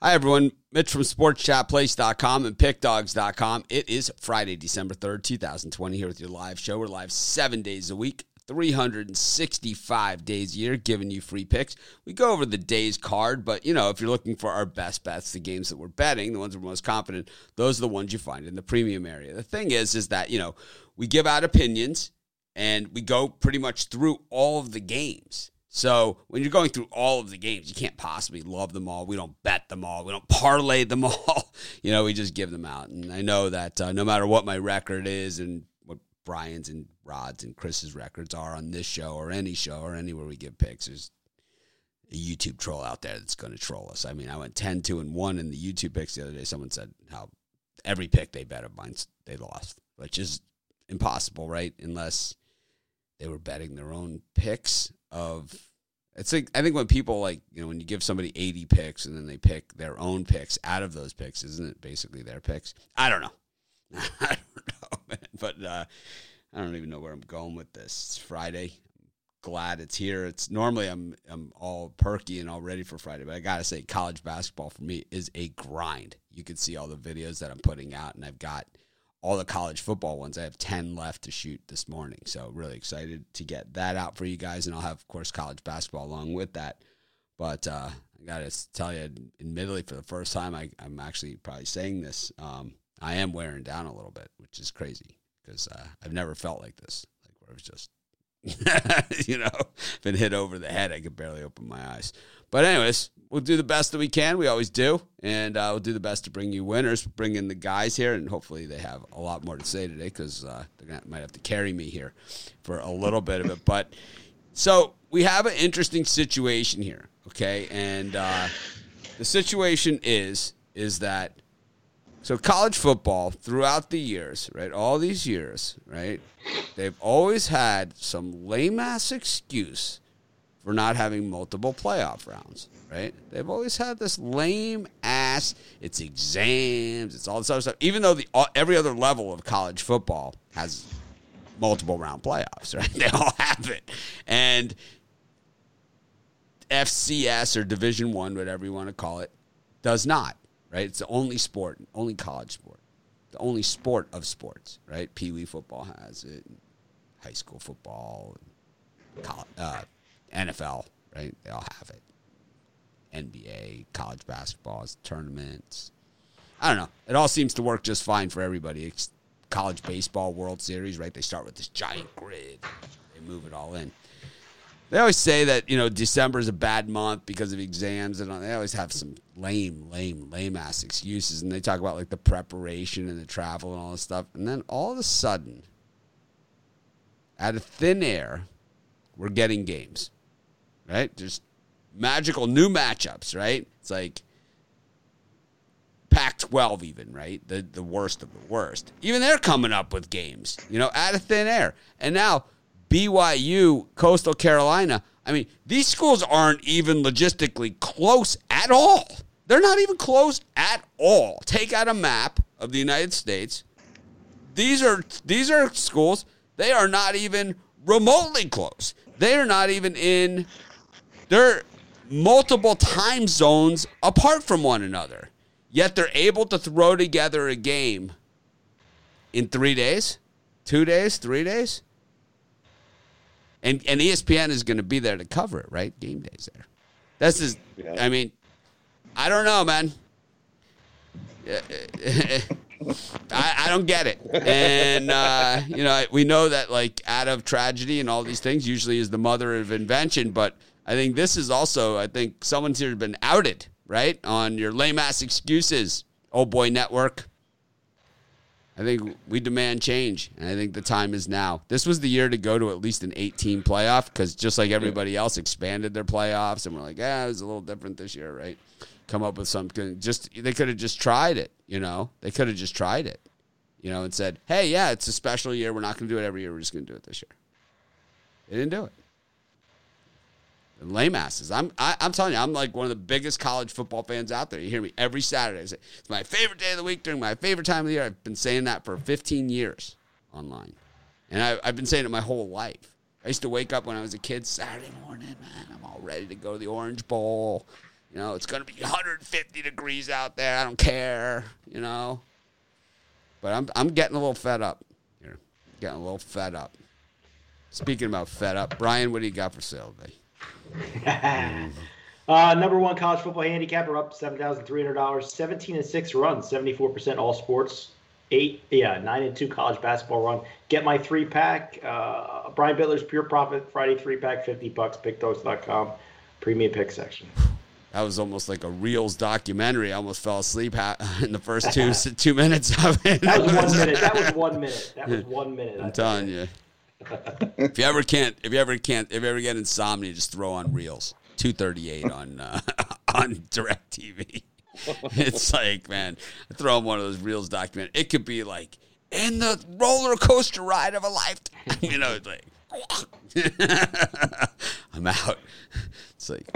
Hi, everyone. Mitch from SportsChatPlace.com and PickDogs.com. It is Friday, December 3rd, 2020, here with your live show. We're live seven days a week, 365 days a year, giving you free picks. We go over the day's card, but, you know, if you're looking for our best bets, the games that we're betting, the ones we're most confident, those are the ones you find in the premium area. The thing is, is that, you know, we give out opinions and we go pretty much through all of the games. So when you're going through all of the games, you can't possibly love them all. We don't bet them all. We don't parlay them all. you know, we just give them out. And I know that uh, no matter what my record is and what Brian's and Rod's and Chris's records are on this show or any show or anywhere we give picks, there's a YouTube troll out there that's going to troll us. I mean, I went 10, 2, and 1 in the YouTube picks the other day. Someone said how every pick they bet of mine, they lost, which is impossible, right? Unless they were betting their own picks of it's like I think when people like you know when you give somebody 80 picks and then they pick their own picks out of those picks, isn't it basically their picks? I don't know. I don't know, man. But uh, I don't even know where I'm going with this. It's Friday. Glad it's here. It's normally I'm I'm all perky and all ready for Friday, but I gotta say, college basketball for me is a grind. You can see all the videos that I'm putting out, and I've got all the college football ones. I have 10 left to shoot this morning. So, really excited to get that out for you guys. And I'll have, of course, college basketball along with that. But uh, I got to tell you, admittedly, for the first time, I, am actually probably saying this. Um, I am wearing down a little bit, which is crazy because uh, I've never felt like this. Like, where I was just, you know, been hit over the head. I could barely open my eyes. But, anyways, we'll do the best that we can. We always do, and uh, we'll do the best to bring you winners. Bring in the guys here, and hopefully they have a lot more to say today because uh, they might have to carry me here for a little bit of it. But so we have an interesting situation here, okay? And uh, the situation is is that so college football throughout the years, right? All these years, right? They've always had some lame ass excuse for not having multiple playoff rounds, right? They've always had this lame ass. It's exams. It's all this other stuff. Even though the every other level of college football has multiple round playoffs, right? They all have it, and FCS or Division One, whatever you want to call it, does not. Right? It's the only sport, only college sport, the only sport of sports. Right? Pee wee football has it, high school football, college, uh, NFL, right? They all have it. NBA, college basketball, tournaments. I don't know. It all seems to work just fine for everybody. It's college baseball World Series, right? They start with this giant grid. They move it all in. They always say that, you know, December is a bad month because of exams and they always have some lame, lame, lame ass excuses and they talk about like the preparation and the travel and all this stuff. And then all of a sudden, out of thin air, we're getting games right? Just magical new matchups, right? It's like Pac 12, even, right? The, the worst of the worst. Even they're coming up with games, you know, out of thin air. And now BYU, Coastal Carolina. I mean, these schools aren't even logistically close at all. They're not even close at all. Take out a map of the United States. These are these are schools. They are not even remotely close. They are not even in they're multiple time zones apart from one another. Yet they're able to throw together a game in three days, two days, three days. And and ESPN is going to be there to cover it, right? Game days there. This is, yeah. I mean, I don't know, man. I, I, don't get it. And, uh, you know, we know that, like, out of tragedy and all these things usually is the mother of invention, but I think this is also, I think someone's here been outed, right? On your lame ass excuses, oh boy network. I think we demand change, and I think the time is now. This was the year to go to at least an 18 playoff because just like everybody else expanded their playoffs, and we're like, yeah, it was a little different this year, right? Come up with something. Just they could have just tried it, you know. They could have just tried it, you know, and said, hey, yeah, it's a special year. We're not going to do it every year. We're just going to do it this year. They didn't do it lame asses. I'm I, am i am telling you, I'm like one of the biggest college football fans out there. You hear me every Saturday. Say, it's my favorite day of the week during my favorite time of the year. I've been saying that for 15 years online, and I, I've been saying it my whole life. I used to wake up when I was a kid Saturday morning, man. I'm all ready to go to the Orange Bowl. You know, it's going to be 150 degrees out there. I don't care. You know, but I'm I'm getting a little fed up here. Getting a little fed up. Speaking about fed up, Brian, what do you got for sale today? uh, number one college football handicapper up seven thousand three hundred dollars. Seventeen and six runs, seventy four percent all sports. Eight, yeah, nine and two college basketball run. Get my three pack. Uh, Brian Bitler's Pure Profit Friday three pack, fifty bucks. PickDogs.com, premium pick section. That was almost like a Reelz documentary. I almost fell asleep in the first two two minutes of it. That was one minute. That was one minute. That was one minute. I'm telling you. If you ever can't, if you ever can't, if you ever get insomnia, just throw on Reelz. Two thirty eight on uh, on Directv. it's like, man, throw on one of those Reelz document. It could be like in the roller coaster ride of a lifetime. you know, it's like I'm out. It's like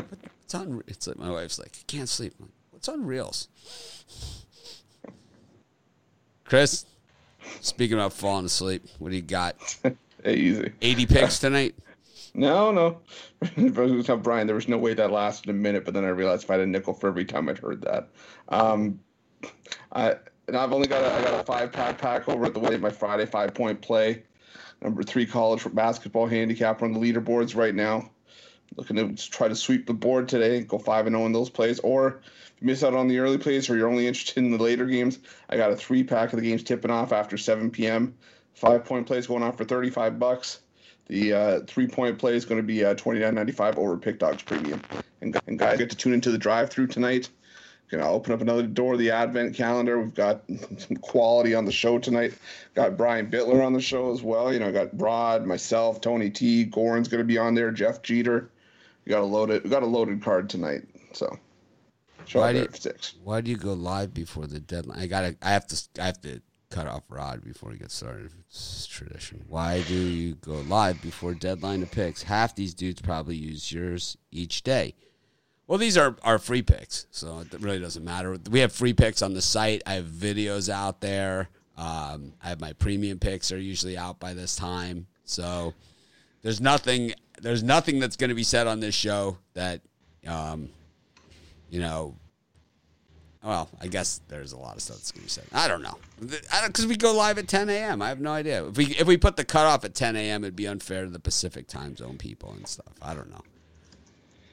it's on. It's like my wife's like, I can't sleep. Like, What's on Reelz? Chris, speaking about falling asleep, what do you got? Easy. 80 picks tonight? No, no. Brian, there was no way that lasted a minute, but then I realized if I had a nickel for every time I'd heard that. Um, I and I've only got a, I got a five pack pack over at the way my Friday five point play. Number three college basketball handicap on the leaderboards right now. Looking to try to sweep the board today and go five and zero in those plays. Or if you miss out on the early plays or you're only interested in the later games, I got a three pack of the games tipping off after 7 p.m. Five point plays going on for 35 bucks. The uh, three point play is going to be uh, 29.95 over Pick Dogs Premium. And, and guys get to tune into the drive through tonight. Gonna open up another door of the advent calendar. We've got some quality on the show tonight. Got Brian Bitler on the show as well. You know, I got Rod, myself, Tony T, Goran's gonna be on there, Jeff Jeter. We got a loaded we got a loaded card tonight. So show Why do you-. Why do you go live before the deadline? I gotta. I have to. I have to cut off Rod before he gets started. It's tradition. Why do you go live before deadline of picks? Half these dudes probably use yours each day. Well, these are our free picks, so it really doesn't matter. We have free picks on the site. I have videos out there. Um, I have my premium picks are usually out by this time, so there's nothing. There's nothing that's going to be said on this show that, um, you know, well, I guess there's a lot of stuff that's to be said. I don't know. Because we go live at 10 a.m. I have no idea. If we if we put the cutoff at 10 a.m., it'd be unfair to the Pacific time zone people and stuff. I don't know.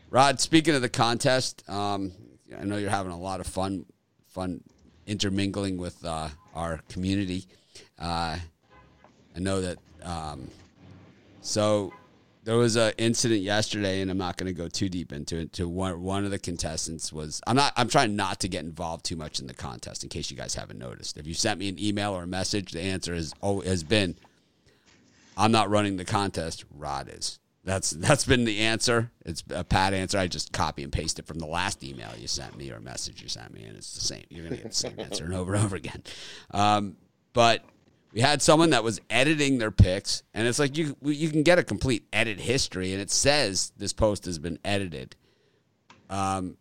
Rod, speaking of the contest, um, I know you're having a lot of fun, fun intermingling with uh, our community. Uh, I know that. Um, so there was an incident yesterday, and I'm not going to go too deep into it. To one, one of the contestants was I'm not. I'm trying not to get involved too much in the contest, in case you guys haven't noticed. If you sent me an email or a message, the answer has oh, has been, I'm not running the contest. Rod is. That's that's been the answer. It's a pat answer. I just copy and paste it from the last email you sent me or message you sent me, and it's the same. You're gonna get the same answer and over and over again. Um, but we had someone that was editing their picks, and it's like you you can get a complete edit history, and it says this post has been edited. Um,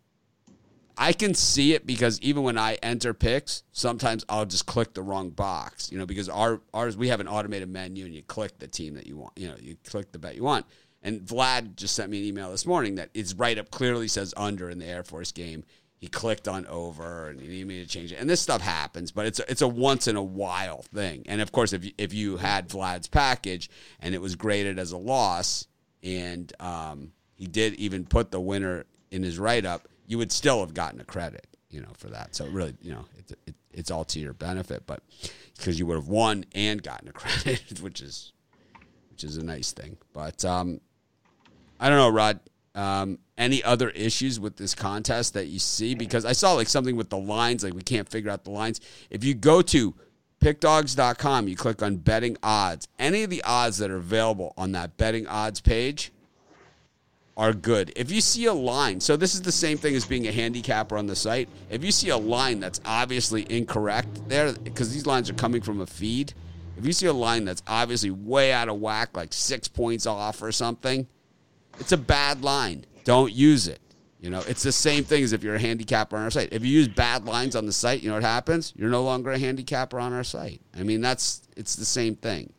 I can see it because even when I enter picks, sometimes I'll just click the wrong box, you know, because our ours we have an automated menu, and you click the team that you want, you know, you click the bet you want. And Vlad just sent me an email this morning that it's right up clearly says under in the Air Force game. He clicked on over and he needed me to change it. And this stuff happens, but it's a, it's a once in a while thing. And of course, if you, if you had Vlad's package and it was graded as a loss, and um, he did even put the winner in his write up, you would still have gotten a credit, you know, for that. So really, you know, it, it, it's all to your benefit, but because you would have won and gotten a credit, which is which is a nice thing. But um, I don't know, Rod. Um, any other issues with this contest that you see? Because I saw like something with the lines, like we can't figure out the lines. If you go to pickdogs.com, you click on betting odds. Any of the odds that are available on that betting odds page are good. If you see a line, so this is the same thing as being a handicapper on the site. If you see a line that's obviously incorrect there, because these lines are coming from a feed, if you see a line that's obviously way out of whack, like six points off or something, it's a bad line. Don't use it. You know, it's the same thing as if you're a handicapper on our site. If you use bad lines on the site, you know what happens? You're no longer a handicapper on our site. I mean, that's it's the same thing.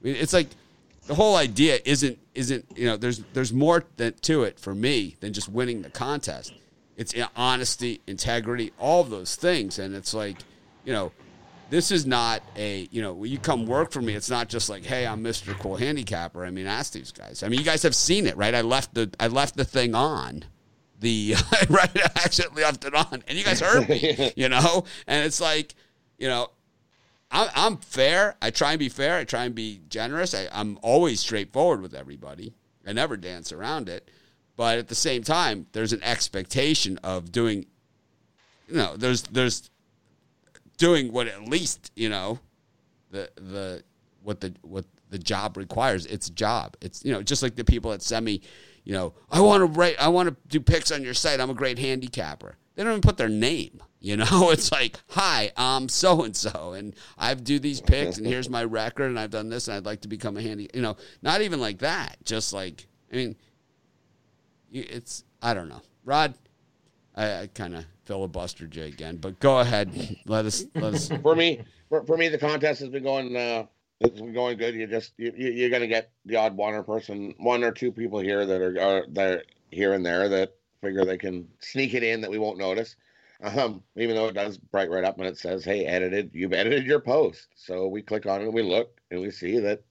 I mean, it's like the whole idea isn't isn't you know there's there's more that, to it for me than just winning the contest. it's honesty, integrity, all those things. And it's like, you know, this is not a, you know, you come work for me, it's not just like, hey, I'm Mr. Cool Handicapper. I mean, ask these guys. I mean, you guys have seen it, right? I left the I left the thing on. The right, I accidentally left it on, and you guys heard me, you know. And it's like, you know, I'm, I'm fair. I try and be fair. I try and be generous. I, I'm always straightforward with everybody. I never dance around it. But at the same time, there's an expectation of doing, you know, there's there's doing what at least you know, the the what the what the job requires. It's job. It's you know just like the people that send me, you know, I want to write, I want to do picks on your site. I'm a great handicapper. They don't even put their name. You know, it's like, hi, I'm so and so, and I've do these picks, and here's my record, and I've done this, and I'd like to become a handy. You know, not even like that. Just like, I mean, it's I don't know, Rod. I, I kind of filibustered you again, but go ahead. Let us. Let us. For me, for, for me, the contest has been going. Uh, it's been going good. You just you, you're going to get the odd one or person, one or two people here that are, are that here and there that figure they can sneak it in that we won't notice. Um, even though it does bright right up and it says, "Hey, edited. You've edited your post." So we click on it and we look and we see that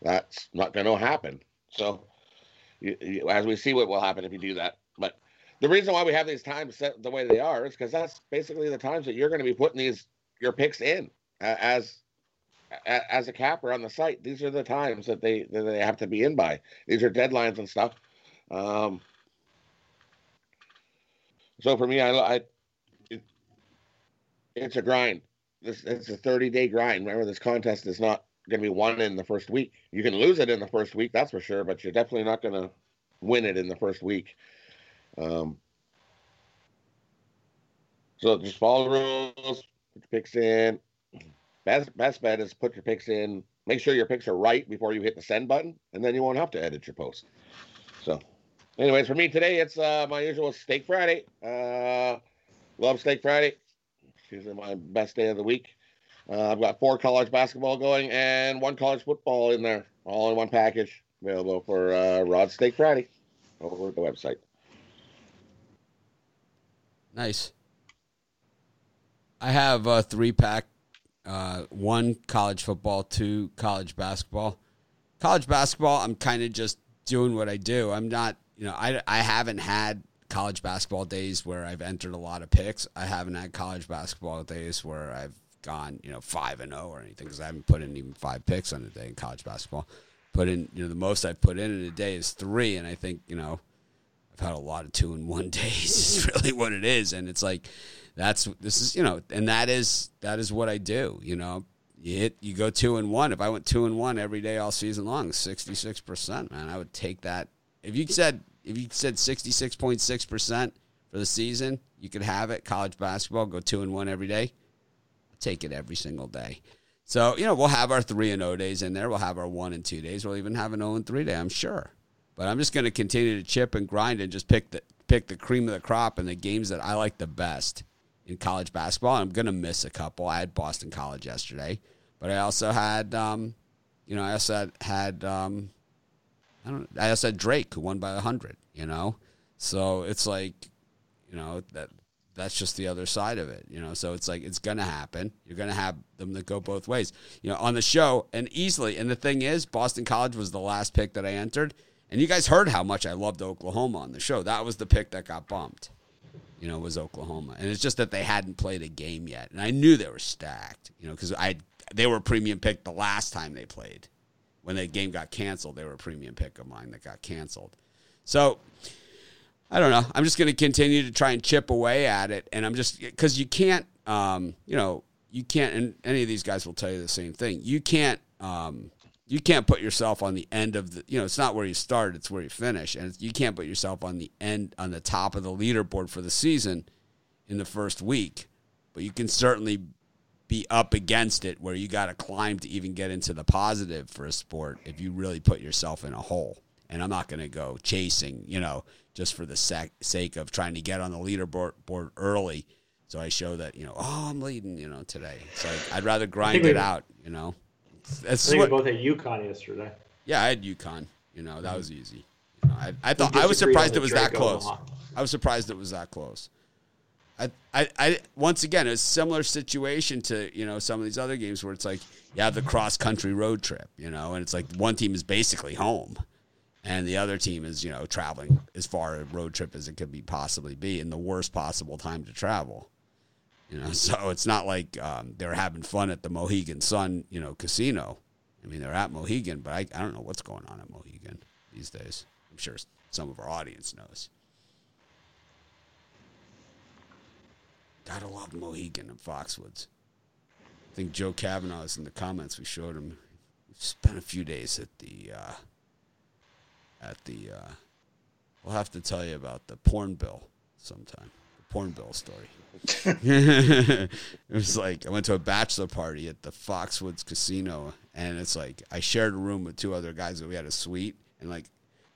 that's not going to happen. So you, you, as we see what will happen if you do that. The reason why we have these times set the way they are is because that's basically the times that you're going to be putting these your picks in uh, as as a capper on the site. These are the times that they that they have to be in by. These are deadlines and stuff. Um, so for me, I, I it, it's a grind. This it's a 30 day grind. Remember, this contest is not going to be won in the first week. You can lose it in the first week, that's for sure, but you're definitely not going to win it in the first week. Um, so just follow the rules, put your picks in. Best best bet is put your picks in. Make sure your picks are right before you hit the send button, and then you won't have to edit your post. So, anyways, for me today, it's uh, my usual Steak Friday. Uh, love Steak Friday. It's usually my best day of the week. Uh, I've got four college basketball going and one college football in there, all in one package, available for uh, Rod Steak Friday over at the website. Nice. I have a three pack uh, one college football, two college basketball. College basketball, I'm kind of just doing what I do. I'm not, you know, I, I haven't had college basketball days where I've entered a lot of picks. I haven't had college basketball days where I've gone, you know, five and zero or anything because I haven't put in even five picks on a day in college basketball. Put in, you know, the most I've put in in a day is three, and I think, you know, I've had a lot of two in one days. is mm-hmm. really what it is, and it's like that's this is you know, and that is that is what I do. You know, you hit you go two and one. If I went two and one every day all season long, sixty six percent, man, I would take that. If you said if you said sixty six point six percent for the season, you could have it. College basketball, go two and one every day. take it every single day. So you know we'll have our three and zero days in there. We'll have our one and two days. We'll even have an zero and three day. I'm sure. But I'm just going to continue to chip and grind and just pick the pick the cream of the crop and the games that I like the best in college basketball. I'm going to miss a couple. I had Boston College yesterday, but I also had, um, you know, I also had, had um, I don't. I also had Drake who won by hundred. You know, so it's like, you know that that's just the other side of it. You know, so it's like it's gonna happen. You're gonna have them that go both ways. You know, on the show and easily. And the thing is, Boston College was the last pick that I entered. And you guys heard how much I loved Oklahoma on the show. That was the pick that got bumped. You know, was Oklahoma, and it's just that they hadn't played a game yet, and I knew they were stacked. You know, because I they were a premium pick the last time they played. When the game got canceled, they were a premium pick of mine that got canceled. So I don't know. I'm just going to continue to try and chip away at it, and I'm just because you can't, um, you know, you can't, and any of these guys will tell you the same thing. You can't. Um, you can't put yourself on the end of the you know it's not where you start it's where you finish. And you can't put yourself on the end on the top of the leaderboard for the season in the first week. But you can certainly be up against it where you got to climb to even get into the positive for a sport if you really put yourself in a hole. And i'm not going to go chasing you know just for the sec- sake of trying to get on the leaderboard board early so i show that you know oh i'm leading you know today. It's like i'd rather grind it out you know that's I think what, we both had UConn yesterday. Yeah, I had UConn. You know, that was mm-hmm. easy. You know, I, I thought I was surprised it was that close. I was surprised it was that close. I, I, I, once again, a similar situation to you know some of these other games where it's like you have the cross country road trip, you know, and it's like one team is basically home, and the other team is you know traveling as far a road trip as it could be possibly be in the worst possible time to travel. You know, so it's not like um, they're having fun at the Mohegan Sun, you know, casino. I mean, they're at Mohegan, but I, I don't know what's going on at Mohegan these days. I'm sure some of our audience knows. Gotta love Mohegan and Foxwoods. I think Joe Kavanaugh is in the comments. We showed him. We spent a few days at the uh, at the. Uh, we'll have to tell you about the porn bill sometime. Porn bill story. it was like I went to a bachelor party at the Foxwoods Casino, and it's like I shared a room with two other guys, and we had a suite, and like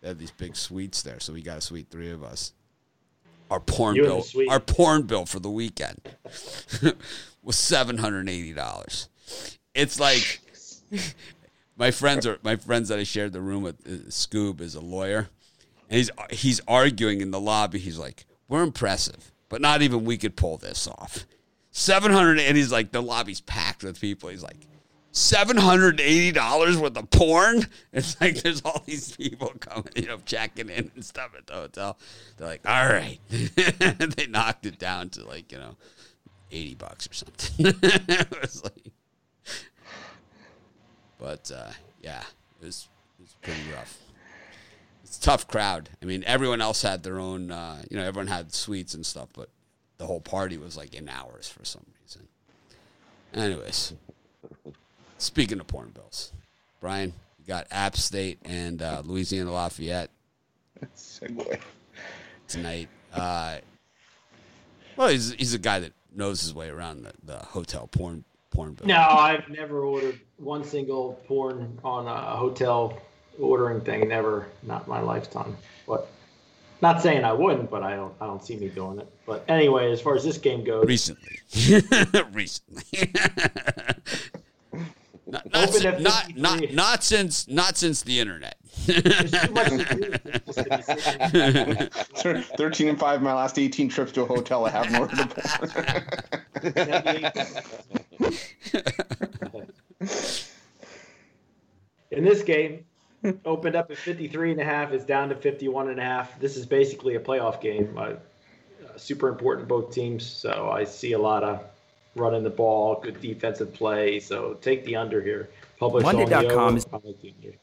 they had these big suites there, so we got a suite, three of us. Our porn You bill, our porn bill for the weekend was seven hundred and eighty dollars. It's like my friends are my friends that I shared the room with. uh, Scoob is a lawyer, and he's he's arguing in the lobby. He's like, "We're impressive, but not even we could pull this off." Seven hundred, and he's like, the lobby's packed with people. He's like, seven hundred eighty dollars worth of porn. It's like there's all these people coming, you know, checking in and stuff at the hotel. They're like, all right, they knocked it down to like you know, eighty bucks or something. it was like, but uh, yeah, it was it was pretty rough. It's a tough crowd. I mean, everyone else had their own, uh, you know, everyone had suites and stuff, but the whole party was like in hours for some reason. Anyways, speaking of porn bills, Brian, you got App State and uh, Louisiana Lafayette Segue. tonight. Uh, well, he's he's a guy that knows his way around the, the hotel porn porn bill. No, I've never ordered one single porn on a hotel ordering thing. Never, not my lifetime. But not saying I wouldn't, but I don't. I don't see me doing it. But anyway, as far as this game goes, recently, recently. not, not, Open si- not, not, not since not since the internet. there's too much to do just to be sitting- Thir- Thirteen and five. My last eighteen trips to a hotel. I haven't ordered a porn. In this game, opened up at 53 and a half, is down to 51 and a half. This is basically a playoff game. Uh, uh, super important both teams, so I see a lot of running the ball, good defensive play. So take the under here. Publish on the Monday.com is- like the under.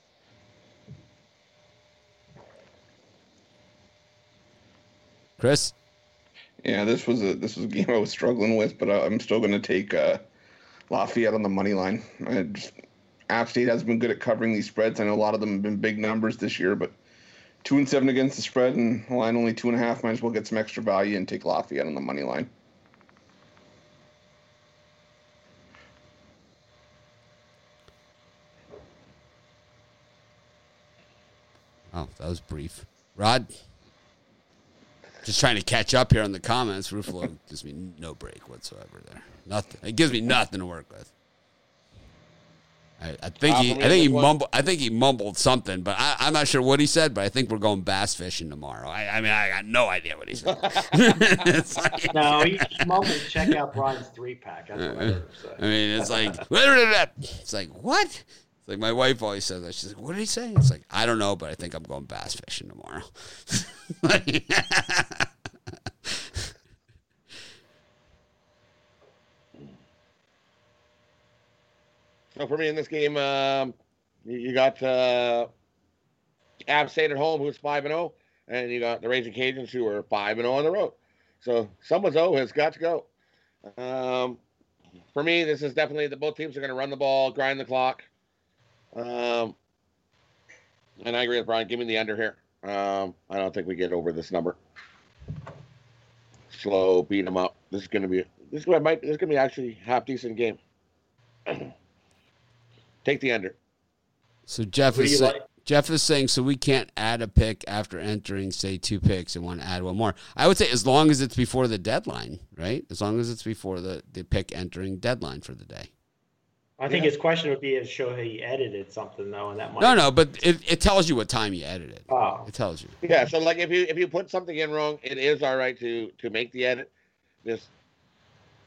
Chris, Yeah, this was a this was a game I was struggling with, but I- I'm still going to take uh, Lafayette on the money line. I just, App State has been good at covering these spreads. I know a lot of them have been big numbers this year, but two and seven against the spread and line only two and a half. Might as well get some extra value and take Lafayette on the money line. oh, that was brief. Rod, just trying to catch up here on the comments. Ruffalo gives me no break whatsoever there. Nothing. It gives me nothing to work with. I, I think he, I think he mumbled, I think he mumbled something, but I, I'm not sure what he said. But I think we're going bass fishing tomorrow. I, I mean, I got no idea what he said. Like- No, he, mumbled, check out Brian's three pack. That's what I heard him I mean, it's like it's like what? It's like my wife always says that. She's like, "What did he say?" It's like I don't know, but I think I'm going bass fishing tomorrow. Like- So for me in this game, um, you, got uh, App State at home, who's five and zero, and you got the Raging Cajuns, who are five and zero on the road. So someone's O has got to go. Um, for me, this is definitely the both teams are going to run the ball, grind the clock. Um, and I agree with Brian. Give me the under here. Um, I don't think we get over this number. Slow, beat them up. This is going to be this is might this is going to be actually half decent game. Take the under. so Jeff is you sa- like? Jeff is saying so we can't add a pick after entering say two picks and want to add one more. I would say as long as it's before the deadline, right? As long as it's before the the pick entering deadline for the day. I think Yeah. his question would be to show he edited something though, and that might. No, no, but it, it tells you what time you edited. Oh, It tells you. Yeah, so like if you if you put something in wrong, it is all right to to make the edit. Just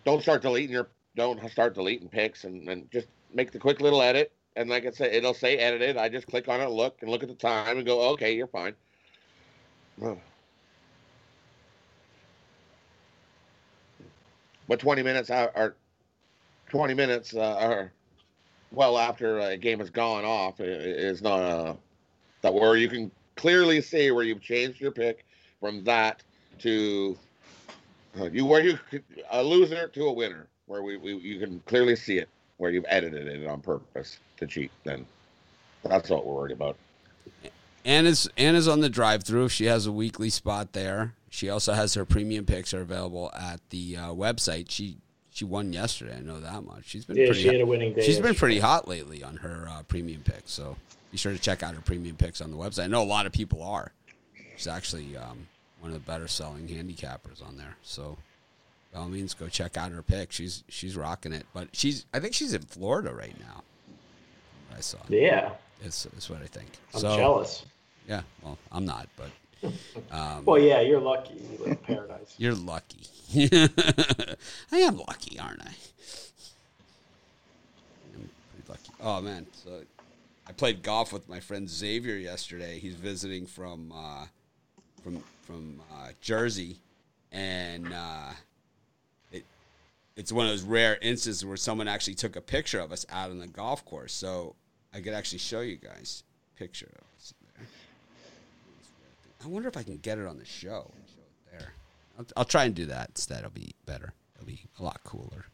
don't start deleting your don't start deleting picks and, and just make the quick little edit. And like I said, it'll say edited. I just click on it, look and look at the time and go, okay, you're fine. But 20 minutes are, are 20 minutes uh, are well after a game has gone off is not a that where you can clearly see where you've changed your pick from that to uh, you where you a loser to a winner where we, we you can clearly see it where you've edited it on purpose to cheat then that's what we're worried about Anna's Anna's on the drive-through. She has a weekly spot there. She also has her premium picks are available at the uh, website. She she won yesterday. I know that much. She's been yeah, pretty. she had a winning day. she's been yesterday. pretty hot lately on her uh, premium picks. So be sure to check out her premium picks on the website. I know a lot of people are. She's actually um, one of the better selling handicappers on there. So by all means, go check out her pick. She's she's rocking it. But she's I think she's in Florida right now. I saw. Yeah, It's, it's what I think. I'm so jealous. yeah, well, I'm not, but um, Well, yeah, you're lucky. You live in paradise. you're lucky. I am lucky, aren't I? I'm pretty lucky. Oh man, so I played golf with my friend Xavier yesterday. He's visiting from uh, from from uh, Jersey, and uh, it's one of those rare instances where someone actually took a picture of us out on the golf course. So I could actually show you guys a picture of us there. I wonder if I can get it on the show. Show it there. I'll, I'll try and do that instead. It'll be better. It'll be a lot cooler.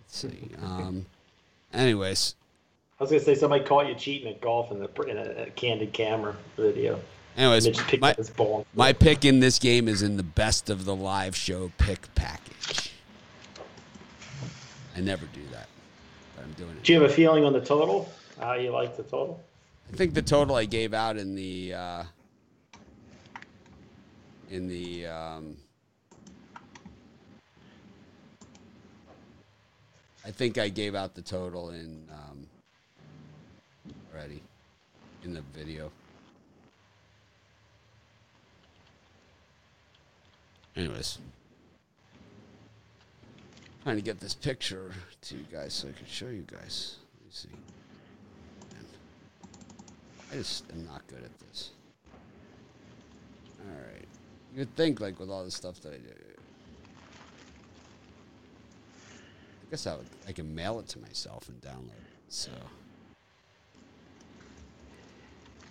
Let's see. Um, anyways, I was gonna say somebody caught you cheating at golf in, the, in a, a candid camera video. anyways, my, my pick in this game is in the best of the live show pick package. I never do that, but I'm doing it. Do you have a feeling on the total? How you like the total? I think the total I gave out in the uh, in the um, I think I gave out the total in um, already in the video. Anyways, trying to get this picture to you guys so I can show you guys. Let me see. I just am not good at this. All right. You'd think, like, with all the stuff that I do. I guess I, would, I can mail it to myself and download it. So.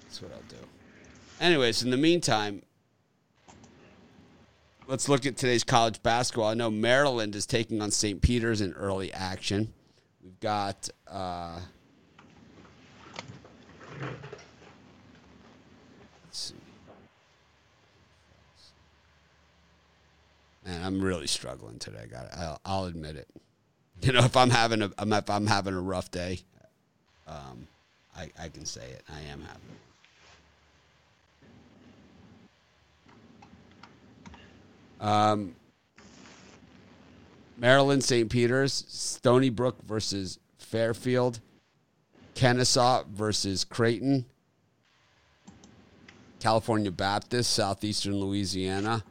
That's what I'll do. Anyways, in the meantime, let's look at today's college basketball. I know Maryland is taking on St. Peter's in early action. We've got. Uh. Man, I'm really struggling today. Got. I'll, I'll admit it. You know, if I'm having a if I'm having a rough day, um, I I can say it. I am having. Um, Maryland, St. Peter's, Stony Brook versus Fairfield, Kennesaw versus Creighton, California Baptist, Southeastern Louisiana,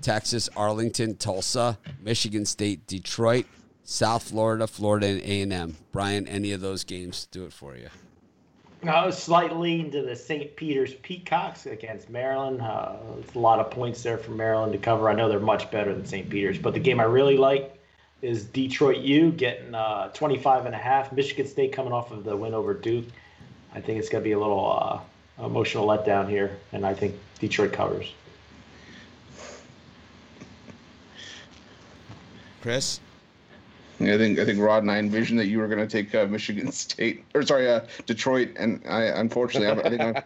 Texas, Arlington, Tulsa, Michigan State, Detroit, South Florida, Florida, and A and M. Brian, any of those games do it for you? Was slightly into the St. Peter's Peacocks against Maryland. Uh, it's a lot of points there for Maryland to cover. I know they're much better than St. Peter's, but the game I really like is Detroit U getting uh, 25 and a half. Michigan State coming off of the win over Duke. I think it's going to be a little uh, emotional letdown here, and I think Detroit covers. Chris? I think I think Rod and I envisioned that you were going to take uh, Michigan State or sorry uh, Detroit, and I unfortunately I'm, I think I'm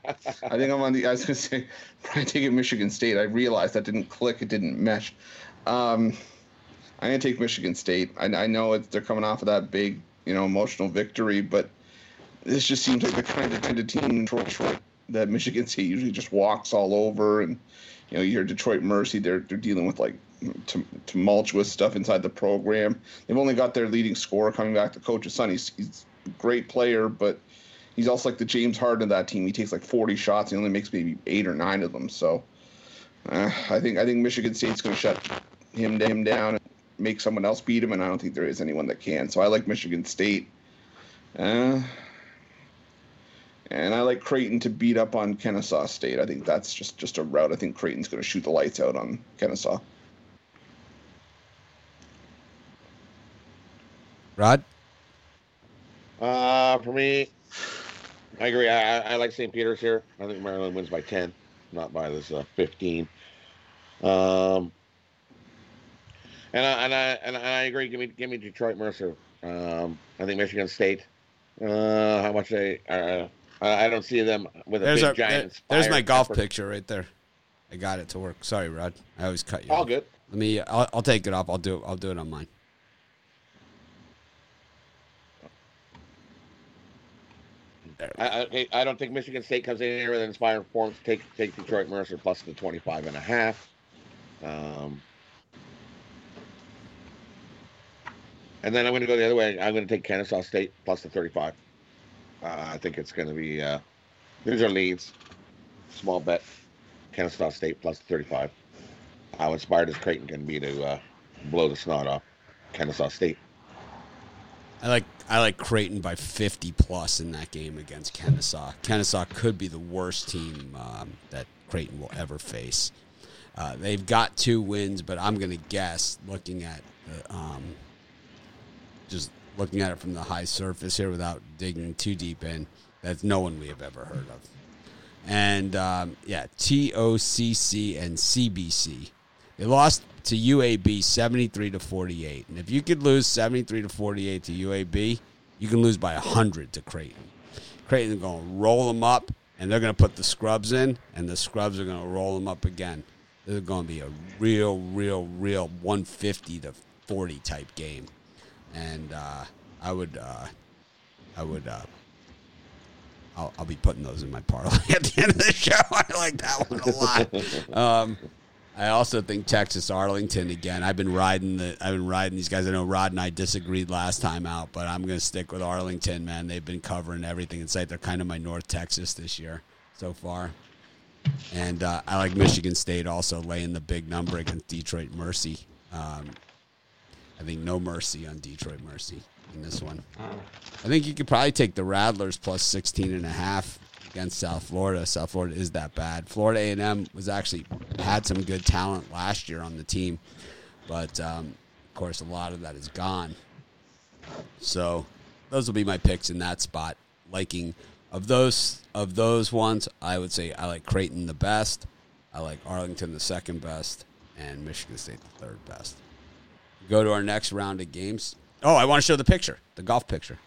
I think I'm on the I was going to say probably taking Michigan State. I realized that didn't click. It didn't mesh. Um, I'm going to take Michigan State. I, I know it's, they're coming off of that big you know emotional victory, but this just seems like the kind of kind of team Detroit that Michigan State usually just walks all over, and you know you hear Detroit Mercy. They're they're dealing with like tumultuous stuff inside the program. They've only got their leading scorer coming back to coach's son. He's, he's a great player, but he's also like the James Harden of that team. He takes like 40 shots. He only makes maybe eight or nine of them. So uh, I think I think Michigan State's going to shut him him down and make someone else beat him, and I don't think there is anyone that can. So I like Michigan State. Uh, and I like Creighton to beat up on Kennesaw State. I think that's just just a route. I think Creighton's going to shoot the lights out on Kennesaw. Rod? Uh, for me, I agree. I, I like St. Peter's here. I think Maryland wins by 10, not by this uh, 15. Um, and I, and I and I agree. Give me give me Detroit Mercy. Um, I think Michigan State. Uh, how much they uh, I don't see them with a there's big our, giant. there, there's my golf effort. picture right there. I got it to work. Sorry, Rod. I always cut you. All off. good. Let me. I'll, I'll take it off. I'll do. it. I'll do it on mine. I, I, I don't think Michigan State comes in here with an inspiring performance. Take take Detroit Mercy plus the 25 and a half. Um, and then I'm going to go the other way. I'm going to take Kennesaw State plus the 35. Uh, I think it's going to be. Uh, these are leads. Small bet. Kennesaw State plus the 35. How inspired is Creighton going to be to uh, blow the snot off Kennesaw State? I like I like Creighton by 50 plus in that game against Kennesaw. Kennesaw could be the worst team um, that Creighton will ever face. Uh, they've got two wins, but I'm going to guess, looking at the, um, just looking at it from the high surface here without digging too deep in, that's no one we have ever heard of. And um, yeah, TOCC and CBC. They lost to UAB 73 to 48. And if you could lose 73 to 48 to UAB, you can lose by 100 to Creighton. Creighton's going to roll them up, and they're going to put the scrubs in, and the scrubs are going to roll them up again. This is going to be a real, real, real 150 to 40 type game. And uh, I would, uh, I would, uh, I'll, I'll be putting those in my parlay at the end of the show. I like that one a lot. Um, I also think Texas Arlington again. I've been riding the I've been riding these guys. I know Rod and I disagreed last time out, but I'm going to stick with Arlington. Man, they've been covering everything in sight. They're kind of my North Texas this year so far. And uh, I like Michigan State also laying the big number against Detroit Mercy. Um, I think no mercy on Detroit Mercy in this one. I think you could probably take the Rattlers plus 16 and a half against South Florida. South Florida is that bad. Florida A&M was actually had some good talent last year on the team, but um, of course a lot of that is gone. So those will be my picks in that spot. Liking of those of those ones, I would say I like Creighton the best. I like Arlington the second best, and Michigan State the third best. Go to our next round of games. Oh, I want to show the picture, the golf picture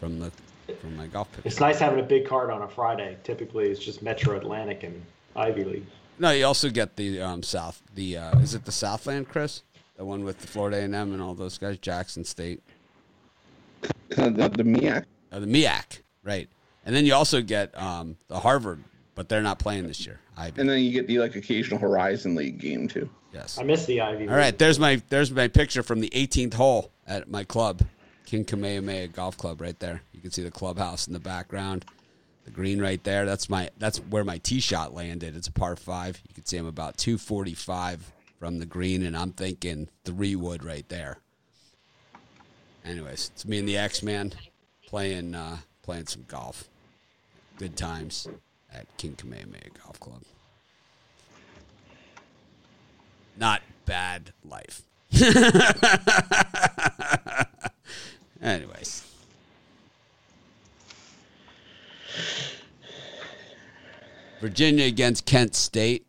from the from my golf picture. It's nice having a big card on a Friday. Typically, it's just Metro Atlantic and Ivy League. No, you also get the um, South. The uh, is it the Southland, Chris? The one with the Florida A&M and all those guys, Jackson State, Uh, the, the MIAC. uh, the MEAC, right? And then you also get um, the Harvard, but they're not playing this year. Ivy, And then you get the like occasional Horizon League game too. yes. I miss the Ivy League. All right, there's my there's my picture from the 18th hole at my club, King Kamehameha Golf Club, right there. You can see the clubhouse in the background, the green right there. That's my that's where my tee shot landed. It's a par five. You can see I'm about 245 from the green, and I'm thinking three wood right there. Anyways, it's me and the X Man playing uh, playing some golf. Good times at King Kamehameha Golf Club. Not bad life. Anyways. Virginia against Kent State.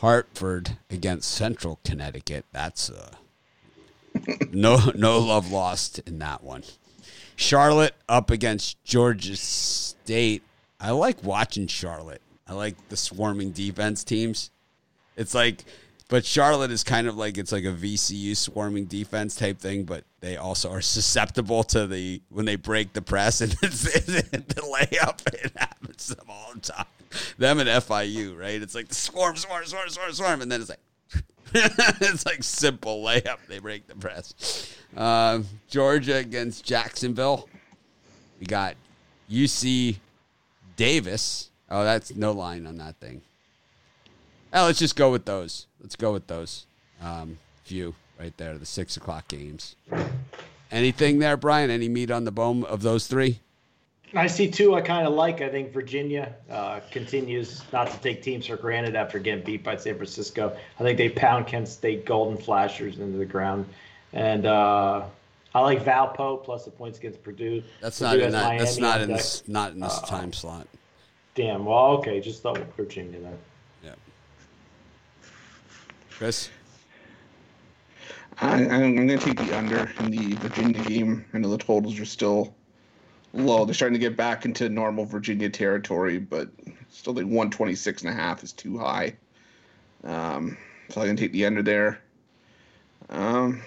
Hartford against Central Connecticut. That's no no love lost in that one. Charlotte up against Georgia State. I like watching Charlotte. I like the swarming defense teams. It's like, but Charlotte is kind of like it's like a VCU swarming defense type thing, but they also are susceptible to the when they break the press and it's, the layup. It happens to them all the time. them and FIU, right? It's like the swarm, swarm, swarm, swarm, swarm, and then it's like it's like simple layup. They break the press. Uh, Georgia against Jacksonville. We got UC Davis. Oh, that's no line on that thing. Oh, let's just go with those. Let's go with those. Um, few right there, the six o'clock games. Anything there, Brian? Any meat on the bone of those three? I see two I kind of like. I think Virginia uh, continues not to take teams for granted after getting beat by San Francisco. I think they pound Kent State Golden Flashers into the ground. And uh, I like Valpo plus the points against Purdue. That's Purdue not in that. That's not in this. Not in this Uh, time slot. Damn. Well, okay. Just thought we'd Virginia then. Chris. I, I'm going to take the under in the Virginia game. I know the totals are still low. They're starting to get back into normal Virginia territory, but still like 126 and a half is too high. Um, so I'm going to take the under there. Um,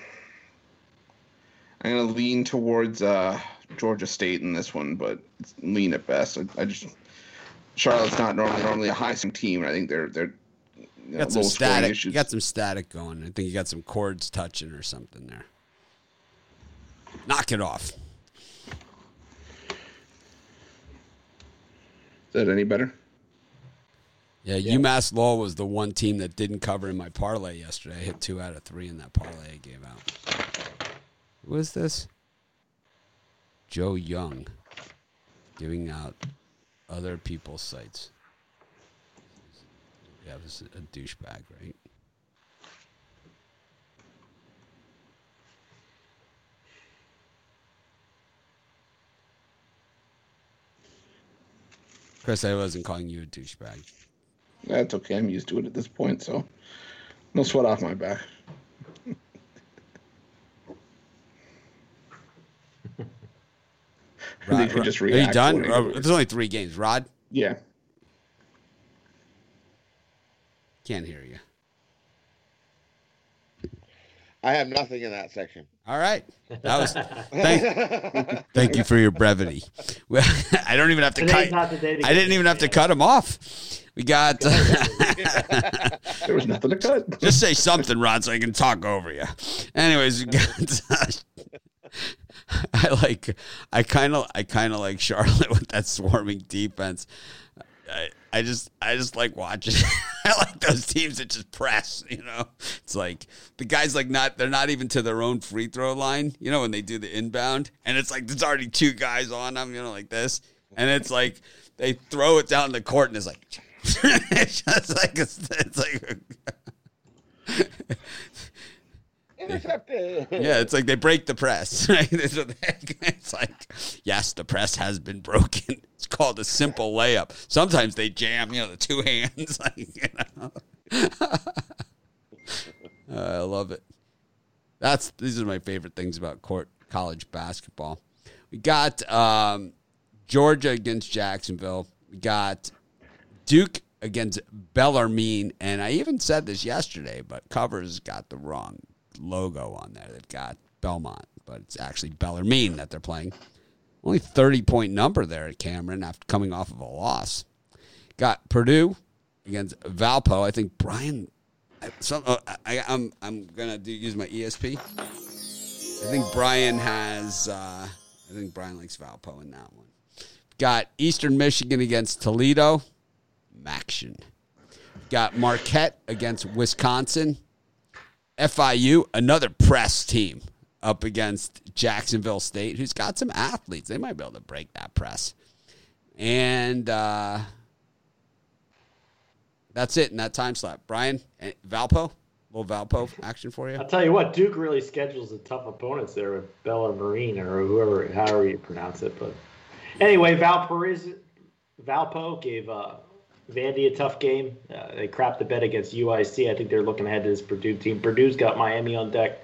I'm going to lean towards uh, Georgia State in this one, but lean at best. I, I just Charlotte's not normally normally a high team. and I think they're they're you know, got some static. You got some static going. I think you got some cords touching or something there. Knock it off. Is that any better? Yeah, UMass Lowell was the one team that didn't cover in my parlay yesterday. I hit two out of three in that parlay I gave out. Who is this? Joe Young giving out other people's sites. Yeah, this is a douchebag, right? Chris, I wasn't calling you a douchebag. That's okay. I'm used to it at this point, so no sweat off my back. Could just Are you done? when I do it. there's only three games. Rod, Yeah. Can't hear you. I have nothing in that section. All right, that was thank, thank you for your brevity. Well, I don't even have to Today's cut. not the day to I didn't even have to cut him off. We got There was nothing to cut. just say something, Rod, so I can talk over you. Anyways, we got. I like. I kind of. I kind of like Charlotte with that swarming defense. I, I just. I just like watching. I like those teams that just press. You know, it's like the guys like not. They're not even to their own free throw line. You know, when they do the inbound, and it's like there's already two guys on them. You know, like this, and it's like they throw it down the court, and it's like. it's just like it's, it's like Intercepted. Yeah, it's like they break the press. Right? It's like, yes, the press has been broken. It's called a simple layup. Sometimes they jam, you know, the two hands. Like, you know. Uh, I love it. That's these are my favorite things about court college basketball. We got um, Georgia against Jacksonville. We got Duke against Bellarmine, and I even said this yesterday, but covers got the wrong logo on there. They've got Belmont, but it's actually Bellarmine that they're playing. Only 30 point number there at Cameron after coming off of a loss. Got Purdue against Valpo. I think Brian. Uh, I, I'm I'm gonna do use my ESP. I think Brian has. Uh, I think Brian likes Valpo in that one. Got Eastern Michigan against Toledo. MACtion. Got Marquette against Wisconsin. FIU, another press team up against Jacksonville State, who's got some athletes. They might be able to break that press. And uh, that's it in that time slot. Brian, eh, Valpo, little Valpo action for you. I'll tell you what, Duke really schedules the tough opponents there with Bella Marine or whoever, however you pronounce it. But anyway, Valparaiso, Valpo gave uh, Vandy a tough game. Uh, they crapped the bed against UIC. I think they're looking ahead to this Purdue team. Purdue's got Miami on deck.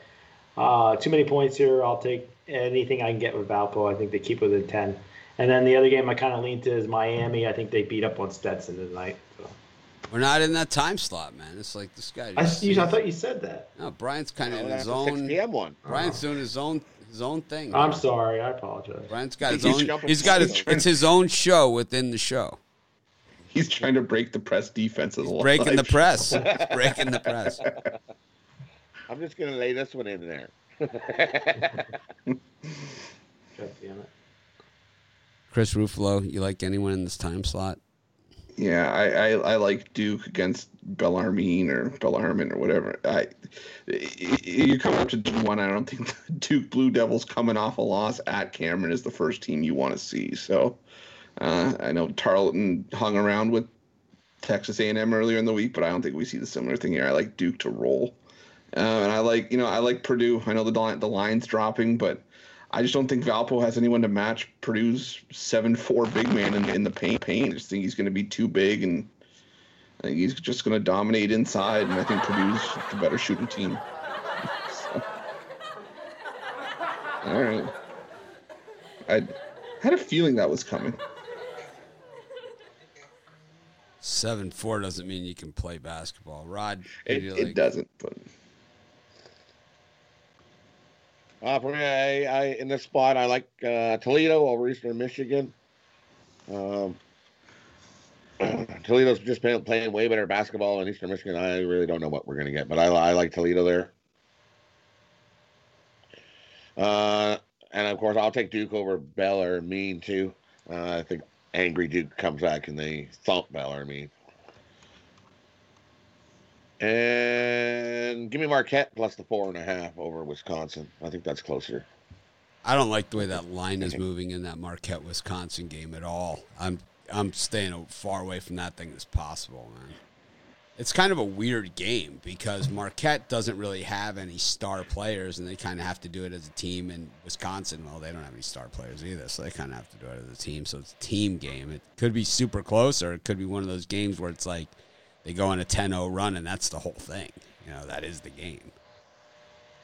Uh, too many points here. I'll take anything I can get with Valpo. I think they keep within 10. And then the other game I kind of lean to is Miami. I think they beat up on Stetson tonight. So. We're not in that time slot, man. It's like this guy. I, you, I thought you said that. no, Brian's kind of in his that's a 6 own. p.m. one. Brian's doing his own his own thing. I'm sorry. I apologize. Brian's got his He's own. He's got his. It's his own show within the show. He's trying to break the press defense of the breaking the press. breaking the press. I'm just gonna lay this one in there. God damn it. Chris Ruffalo, you like anyone in this time slot? Yeah, I, I, I like Duke against Bellarmine or Bellarmine or whatever. I you come up to one. I don't think Duke Blue Devils coming off a loss at Cameron is the first team you want to see. So uh, I know Tarleton hung around with Texas A&M earlier in the week, but I don't think we see the similar thing here. I like Duke to roll, uh, and I like you know I like Purdue. I know the the line's dropping, but I just don't think Valpo has anyone to match Purdue's seven four big man in, in the paint. Paint. I just think he's going to be too big, and I think he's just going to dominate inside. And I think Purdue's the better shooting team. So. All right. I had a feeling that was coming. Seven four doesn't mean you can play basketball. Rod, it, like... it doesn't. But uh, for me, I, I in this spot, I like uh, Toledo over Eastern Michigan. Um, Toledo's just been playing way better basketball in Eastern Michigan. I really don't know what we're going to get, but I, I like Toledo there. Uh, and of course, I'll take Duke over Bell or Mean too. Uh, I think angry Duke comes back and they thump Bellarmine. And give me Marquette plus the four and a half over Wisconsin. I think that's closer. I don't like the way that line is moving in that Marquette Wisconsin game at all. I'm I'm staying far away from that thing as possible, man it's kind of a weird game because Marquette doesn't really have any star players, and they kind of have to do it as a team. And Wisconsin, well, they don't have any star players either, so they kind of have to do it as a team. So it's a team game. It could be super close, or it could be one of those games where it's like they go on a 10-0 run, and that's the whole thing. You know, that is the game.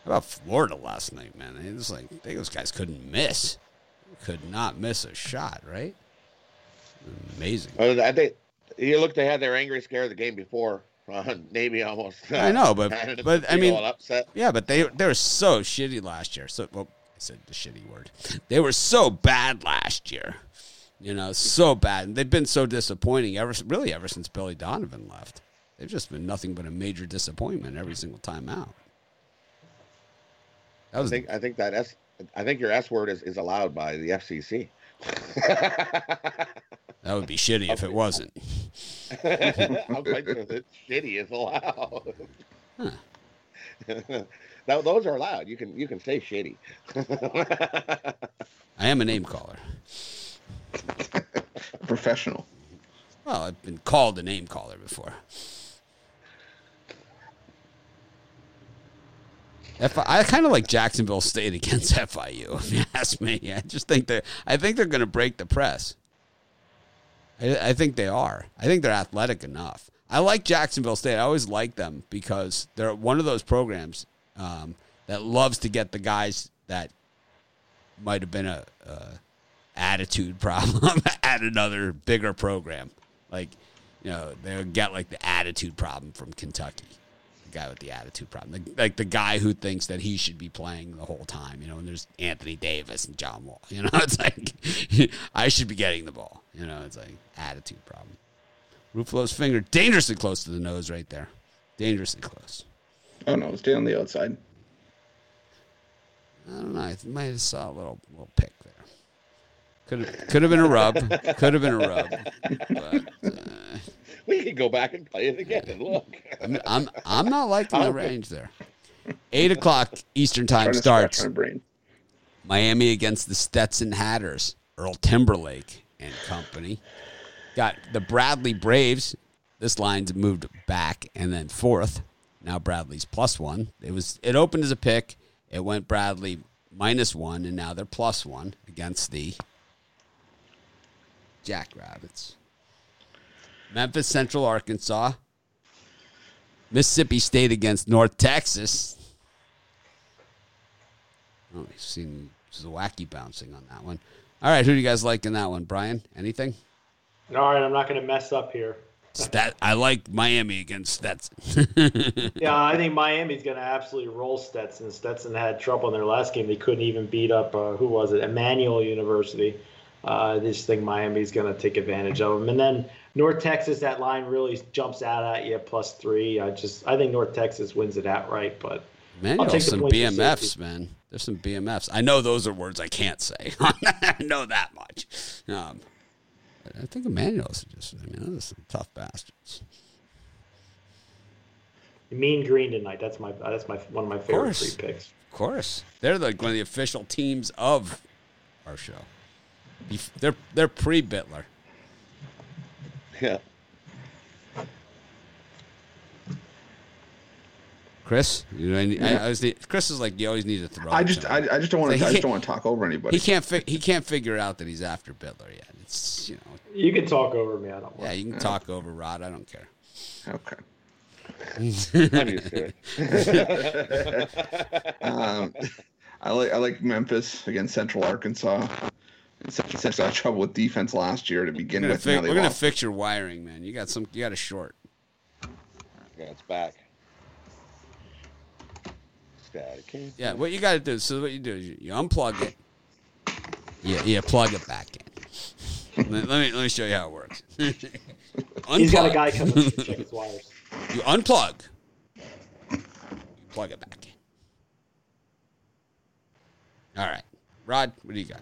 How about Florida last night, man? It was like those guys couldn't miss, could not miss a shot, right? Amazing. I think you look, they had their angry scare the game before. Uh, Navy almost. Uh, I know, but but I mean, yeah, but they they were so shitty last year. So well, I said the shitty word. They were so bad last year. You know, so bad. And they've been so disappointing ever really ever since Billy Donovan left. They've just been nothing but a major disappointment every single time out. Was, I think I think that S I think your S word is, is allowed by the FCC. That would be shitty if it wasn't. I'm quite sure that shitty is allowed. Huh. now, those are allowed. You can you can say shitty. I am a name caller. Professional. Well, I've been called a name caller before. FI, I kind of like Jacksonville State against FIU. If you ask me, I just think that I think they're going to break the press. I, I think they are. I think they're athletic enough. I like Jacksonville State. I always like them because they're one of those programs um, that loves to get the guys that might have been a, a attitude problem at another bigger program. Like, you know, they'll get like the attitude problem from Kentucky the guy with the attitude problem, like, like, the guy who thinks that he should be playing the whole time. You know, and there's Anthony Davis and John Wall. You know, it's like I should be getting the ball. You know, it's like attitude problem. Ruffalo's finger dangerously close to the nose, right there, dangerously close. Oh no, stay on the outside. I don't know. I might have saw a little little pick there. Could have could have been a rub. Could have been a rub. But, uh, we could go back and play it again and look. I'm, I'm, I'm not liking the range there. Eight o'clock Eastern time starts. Miami against the Stetson Hatters, Earl Timberlake and company. Got the Bradley Braves. This line's moved back and then forth. Now Bradley's plus one. It was it opened as a pick. It went Bradley minus one, and now they're plus one against the Jackrabbits. Memphis Central, Arkansas. Mississippi State against North Texas. Oh, you've seen wacky bouncing on that one. All right, who do you guys like in that one, Brian? Anything? All right, I'm not going to mess up here. Stat, I like Miami against Stetson. yeah, I think Miami's going to absolutely roll Stetson. Stetson had trouble in their last game; they couldn't even beat up uh, who was it, Emmanuel University. Uh, this thing Miami's going to take advantage of them. And then North Texas, that line really jumps out at you plus three. I just I think North Texas wins it outright, but Man, I'll take some BMFs, man. There's some BMFs. I know those are words I can't say. I know that much. Um, but I think Emmanuel's just, I mean, those are some tough bastards. Mean Green tonight. That's my that's my one of my favorite course. free picks. Of course. They're like one of the official teams of our show. They're, they're pre Bitler. Yeah. Chris, you know, I, I always need, Chris is like you always need to throw. I just I. I just don't want to he I just don't want to talk over anybody. he can't fi- he can't figure out that he's after Bitler yet. It's you know You can talk over me. I don't. yeah you can talk over Rod. I don't care. Okay. I'm used to it. Um, I like I like Memphis against Central Arkansas. Central Central had trouble with defense last year to begin We're with. fi- we're gonna fix your wiring, man. You got some. You got a short. yeah, it's back. Static. Yeah, what you got to do. So what you do is you, you unplug it. You, you plug it back in. let, let me let me show you how it works. He's got a guy coming to check his wires. You unplug. You plug it back in. All right, Rod, what do you got?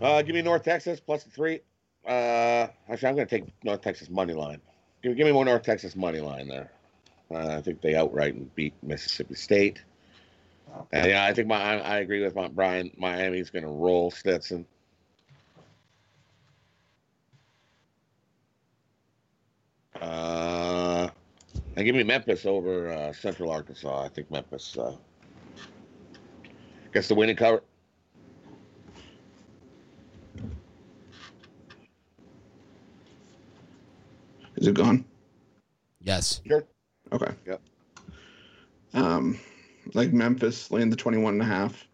Uh, give me North Texas plus the three. Uh, actually, I'm going to take North Texas money line. Give, give me more North Texas money line there. Uh, I think they outright beat Mississippi State. And yeah, I think my I, I agree with my Brian. Miami's going to roll Stetson. Uh, and give me Memphis over uh, Central Arkansas. I think Memphis uh, gets the winning cover. Is it gone? Yes. Sure. Okay. Yep. Um, like Memphis laying the 21 and a half.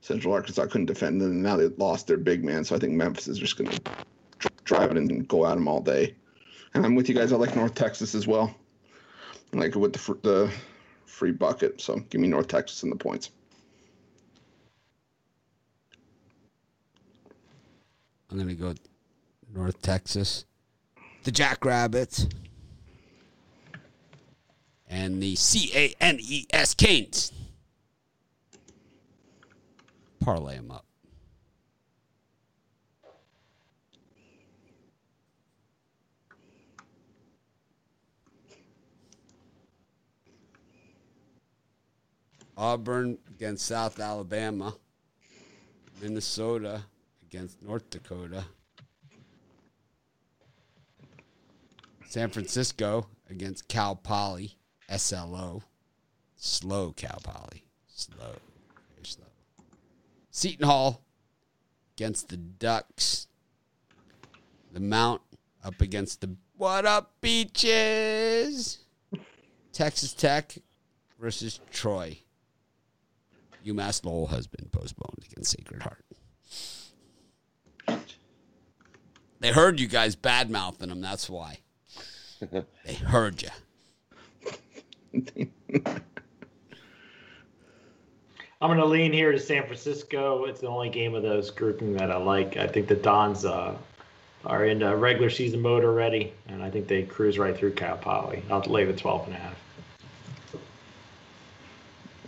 Central Arkansas couldn't defend, them. and now they lost their big man. So I think Memphis is just going to drive it and go at them all day. And I'm with you guys. I like North Texas as well. I like it with the fr- the free bucket. So give me North Texas and the points. I'm gonna go North Texas. The Jackrabbits. And the C A N E S Canes. Parlay them up. Auburn against South Alabama. Minnesota against North Dakota. San Francisco against Cal Poly, SLO. Slow Cal Poly. Slow. Very slow. Seton Hall against the Ducks. The Mount up against the What Up Beaches. Texas Tech versus Troy. UMass Lowell has been postponed against Sacred Heart. They heard you guys bad mouthing them. That's why. they heard you. I'm going to lean here to San Francisco. It's the only game of those grouping that I like. I think the Dons uh, are in uh, regular season mode already, and I think they cruise right through Cal Poly. I'll lay the 12 and a half.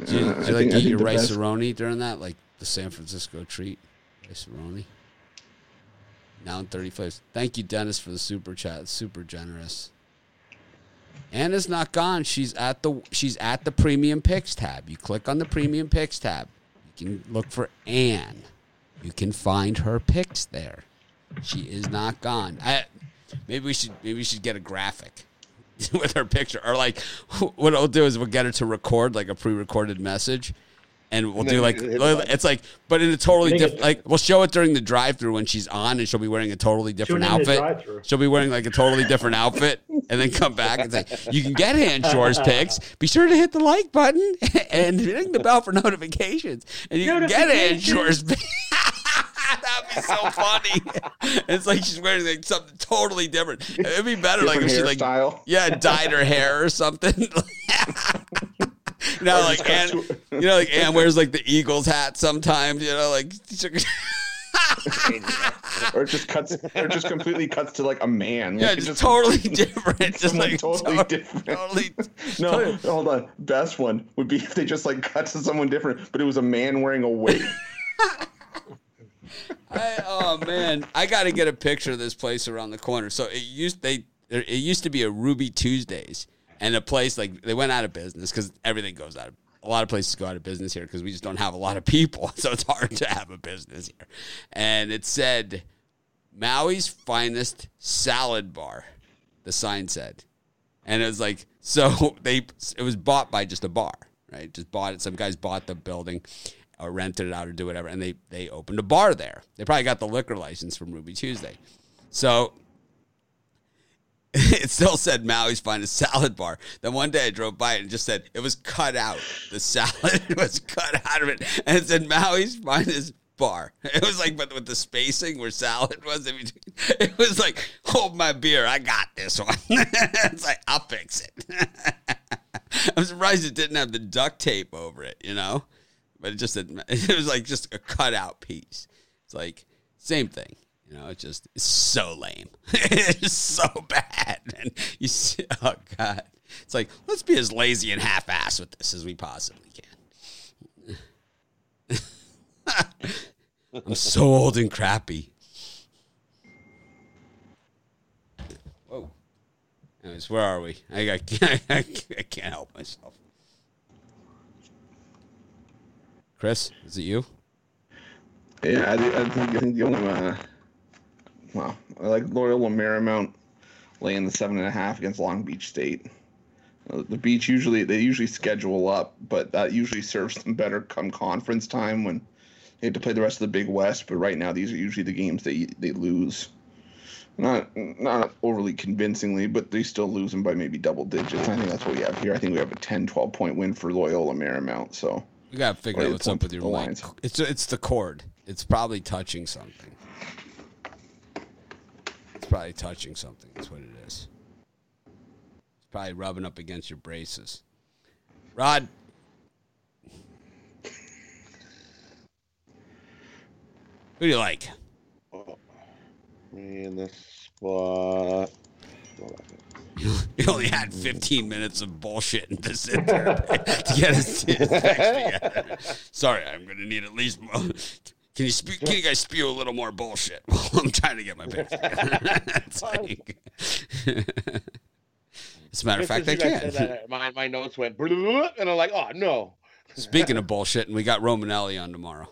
Do you, Uh, do I you like think- to eat your rice best- aroni during that? Like the San Francisco treat? Rice-A-Roni? Now in 30 flavors. Thank you, Dennis, for the super chat. Super generous. Anna's not gone. She's at the she's at the premium picks tab. You click on the premium picks tab. You can look for Anne. You can find her picks there. She is not gone. I, maybe we should maybe we should get a graphic with her picture, or like what I'll do is we'll get her to record like a pre-recorded message, and we'll And do like you hit the button. it's like, but in a totally different. Like we'll show it during the drive-through when she's on, and she'll be wearing a totally different Tune in the outfit. She'll be wearing like a totally different outfit, and then come back and say, "You can get Hand Shores picks. Be sure to hit the like button and ring the bell for notifications, and you can get Hand Shores." That'd be so funny. it's like she's wearing like something totally different. It'd be better like if Different she like hairstyle. yeah dyed her hair or something. you know, like just Ann, you know, like Ann wears like the Eagles hat sometimes. You know, like or it just cuts, or it just completely cuts to like a man. yeah, Like, it just totally different. Just like totally to- different. Totally. No, hold on. Best one would be if they just like cut to someone different, but it was a man wearing a wig. I, oh man, I got to get a picture of this place around the corner. So it used they it used to be a Ruby Tuesdays, and a place like they went out of business because everything goes out of. A lot of places go out of business here because we just don't have a lot of people, so it's hard to have a business here. And it said Maui's finest salad bar. The sign said, and it was like so they it was bought by just a bar, right? Just bought it. Some guys bought the building or rented it out or do whatever, and they they opened a bar there. They probably got the liquor license from Ruby Tuesday, so it still said Maui's finest salad bar. Then one day I drove by it and just said it was cut out. The salad was cut out of it, and it said Maui's finest bar. It was like, but with the spacing where salad was in between, it was like, hold my beer, I got this one. it's like I'll fix it. I'm surprised it didn't have the duct tape over it, you know, but it just. It was like just a cutout piece. It's like same thing. You know, it's just it's so lame. it's so bad. And you see, oh god, it's like let's be as lazy and half-assed with this as we possibly can. I'm so old and crappy. Whoa. Anyways, where are we? I, I, can't, I can't help myself. Chris, is it you? Yeah, I, I think I think the only uh, well, I like Loyola Marymount laying the seven and a half against Long Beach State. Uh, the beach usually they usually schedule up, but that usually serves them better come conference time when they have to play the rest of the Big West. But right now, these are usually the games they they lose. Not not overly convincingly, but they still lose them by maybe double digits. I think that's what we have here. I think we have a 10, 12 point win for Loyola Marymount. So You gotta figure out what's up with your lines. It's it's the cord. It's probably touching something. Probably touching something. That's what it is. It's probably rubbing up against your braces. Rod, who do you like? Oh, me in this spot. You only had 15 minutes of bullshit to sit there to get us together. Sorry, I'm going to need at least. Can you spew, Can you guys spew a little more bullshit while I'm trying to get my together? It's like- As a matter of fact, I as you guys said can. that, my, my notes went, and I'm like, oh no. Speaking of bullshit, and we got Romanelli on tomorrow.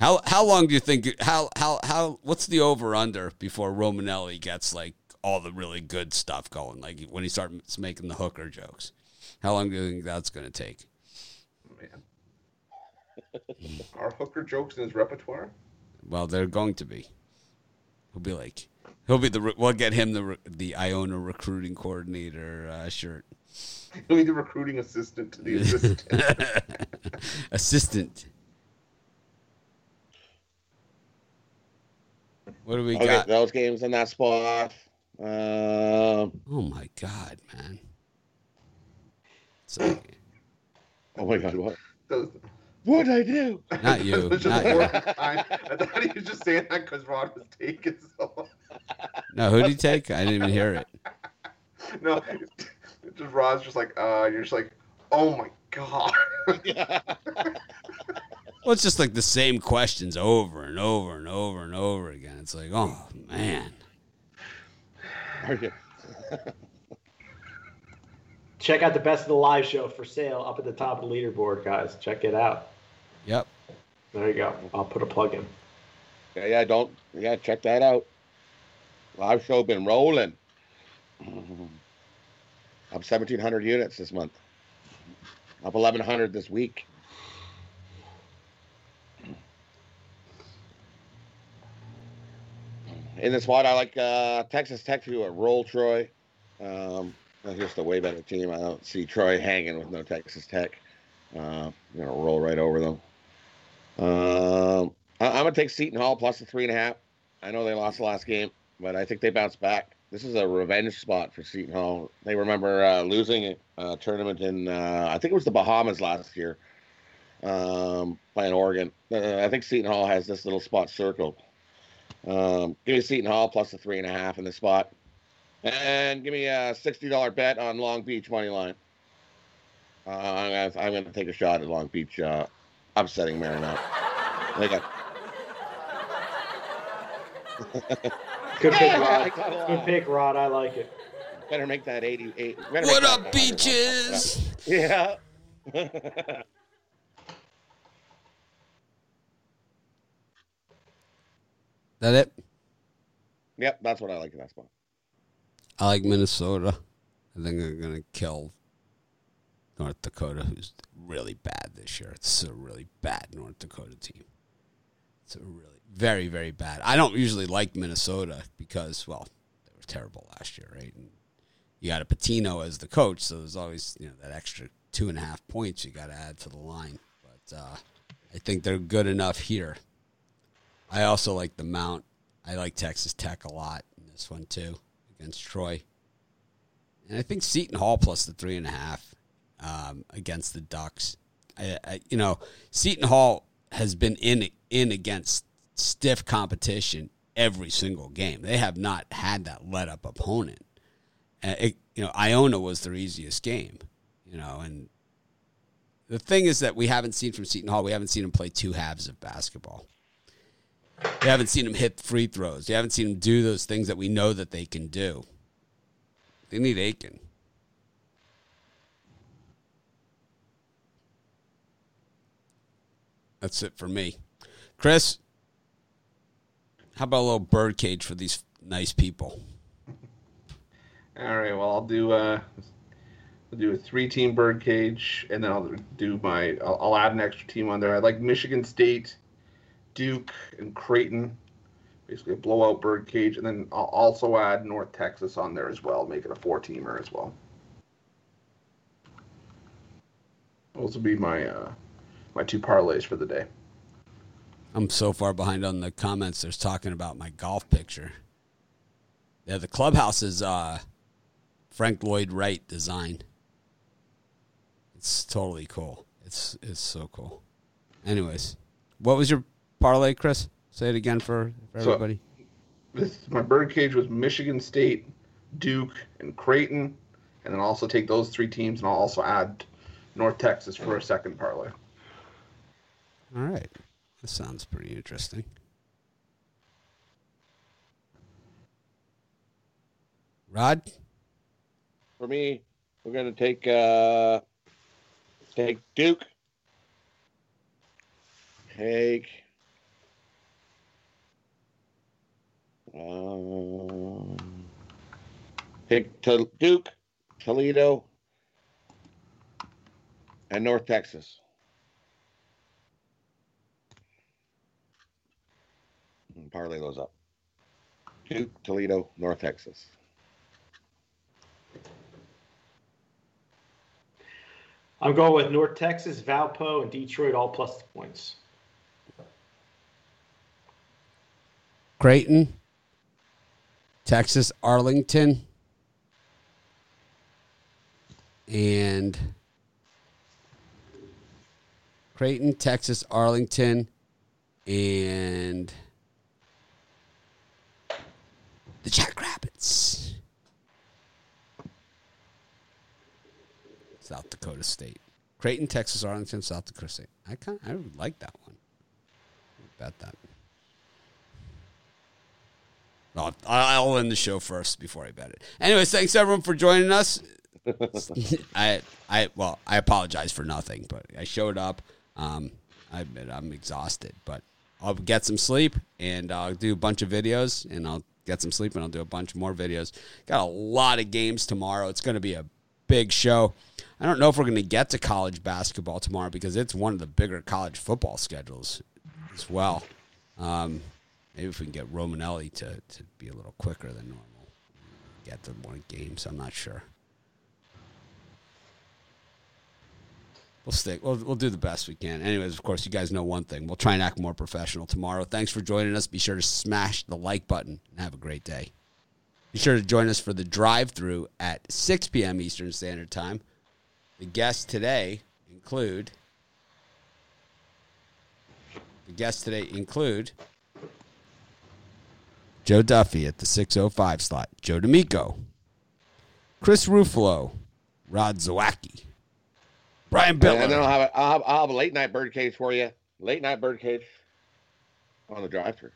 How how long do you think how how how what's the over under before Romanelli gets like all the really good stuff going? Like when he starts making the hooker jokes. How long do you think that's going to take? Man, are hooker jokes in his repertoire? Well, they're going to be. He'll be like he'll be the re- we'll get him the re- the Iona recruiting coordinator uh, shirt. He'll be the recruiting assistant to the assistant. Assistant. What do we Okay, got? those games in that spot. Um, Oh my god, man. It's like, oh my god, what? Those- What'd I do? not you, not you. I thought he was just saying that because Rod was taking so long. No, who did he take? I didn't even hear it. No, just Rod's just like, uh, you're just like, oh my god. Well, it's just like the same questions over and over and over and over again. It's like, oh man. Okay. Check out the best of the live show for sale up at the top of the leaderboard, guys. Check it out. Yep. There you go. I'll put a plug in. Yeah, yeah, don't. Yeah, check that out. Live show been rolling. Up 1,700 units this month. Up 1,100 this week. In the spot, I like uh, Texas Tech to roll Troy. Um, just a way better team. I don't see Troy hanging with no Texas Tech. Uh, you're gonna roll right over them. Um, I, I'm gonna take Seton Hall plus the three and a half. I know they lost the last game, but I think they bounce back. this is a revenge spot for Seton Hall. They remember uh, losing a tournament in uh, I think it was the Bahamas last year, um, playing Oregon. Uh, I think Seton Hall has this little spot circled. Um, give me Seton Hall plus the three and a half in the spot, and give me a sixty dollar bet on Long Beach money line. Uh, I'm, gonna, I'm gonna take a shot at Long Beach uh, upsetting Marinette. They got Good pick, Rod. I got. Good pick, Rod. I like it. better make that eighty-eight. better What up, beaches? Yeah. That it? yep, that's what I like in that spot. I like Minnesota. I think they're gonna kill North Dakota, who's really bad this year. It's a really bad North Dakota team. It's a really very very bad. I don't usually like Minnesota because well, they were terrible last year, right? And you got a Patino as the coach, so there's always you know that extra two and a half points you got to add to the line. But uh, I think they're good enough here. I also like the Mount. I like Texas Tech a lot in this one too against Troy. And I think Seton Hall plus the three and a half um, against the Ducks. I, I, you know, Seton Hall has been in in against stiff competition every single game. They have not had that let up opponent. Uh, it, you know, Iona was their easiest game. You know, and the thing is that we haven't seen from Seton Hall. We haven't seen them play two halves of basketball. We haven't seen them hit free throws. You haven't seen them do those things that we know that they can do. They need Aiken. That's it for me. Chris, how about a little birdcage for these nice people? All right. Well, I'll do uh, I'll do a three-team bird cage, and then I'll do my. I'll, I'll add an extra team on there. I like Michigan State, Duke, and Creighton. Basically, a blowout bird cage, and then I'll also add North Texas on there as well, make it a four-teamer as well. Those will be my uh, my two parlays for the day. I'm so far behind on the comments. There's talking about my golf picture. Yeah, the clubhouse is uh, Frank Lloyd Wright design. It's totally cool. It's it's so cool. Anyways, what was your parlay, Chris? Say it again for, for So- everybody. This my bird cage was Michigan State, Duke, and Creighton, and then also take those three teams, and I'll also add North Texas for a second parlay. All right, this sounds pretty interesting. Rod, For me, we're gonna take uh take Duke. Take um, take to Duke, Toledo, and North Texas. And parlay those up. Duke, Toledo, North Texas. I'm going with North Texas, Valpo, and Detroit all plus points. Creighton, Texas, Arlington, and Creighton, Texas, Arlington, and the Jackrabbits. South Dakota State. Creighton, Texas, Arlington, South Dakota State. I kind I like that one. Bet that. I'll, I'll end the show first before I bet it. Anyways, thanks everyone for joining us. I I well, I apologize for nothing, but I showed up. Um, I admit I'm exhausted, but I'll get some sleep and I'll do a bunch of videos and I'll get some sleep and I'll do a bunch more videos. Got a lot of games tomorrow. It's going to be a big show. I don't know if we're going to get to college basketball tomorrow because it's one of the bigger college football schedules as well. Um, maybe if we can get Romanelli to, to be a little quicker than normal, get to more games. I'm not sure. We'll stick. We'll, we'll do the best we can. Anyways, of course, you guys know one thing. We'll try and act more professional tomorrow. Thanks for joining us. Be sure to smash the like button and have a great day. Be sure to join us for the drive through at 6 p.m. Eastern Standard Time. The guests today include. The guests today include Joe Duffy at the 605 slot, Joe D'Amico, Chris Ruffalo, Rod Zawacki, Brian Bell. And then I'll have, a, I'll, have, I'll have a late night birdcage for you. Late night birdcage on the drive through.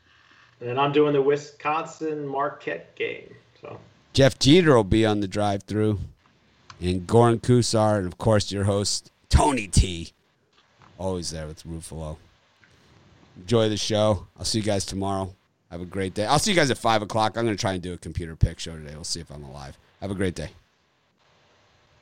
And I'm doing the Wisconsin Marquette game. So Jeff Jeter will be on the drive through. And Goran Kusar, and of course your host, Tony T. Always there with Ruffalo. Enjoy the show. I'll see you guys tomorrow. Have a great day. I'll see you guys at 5 o'clock. I'm going to try and do a computer pick show today. We'll see if I'm alive. Have a great day.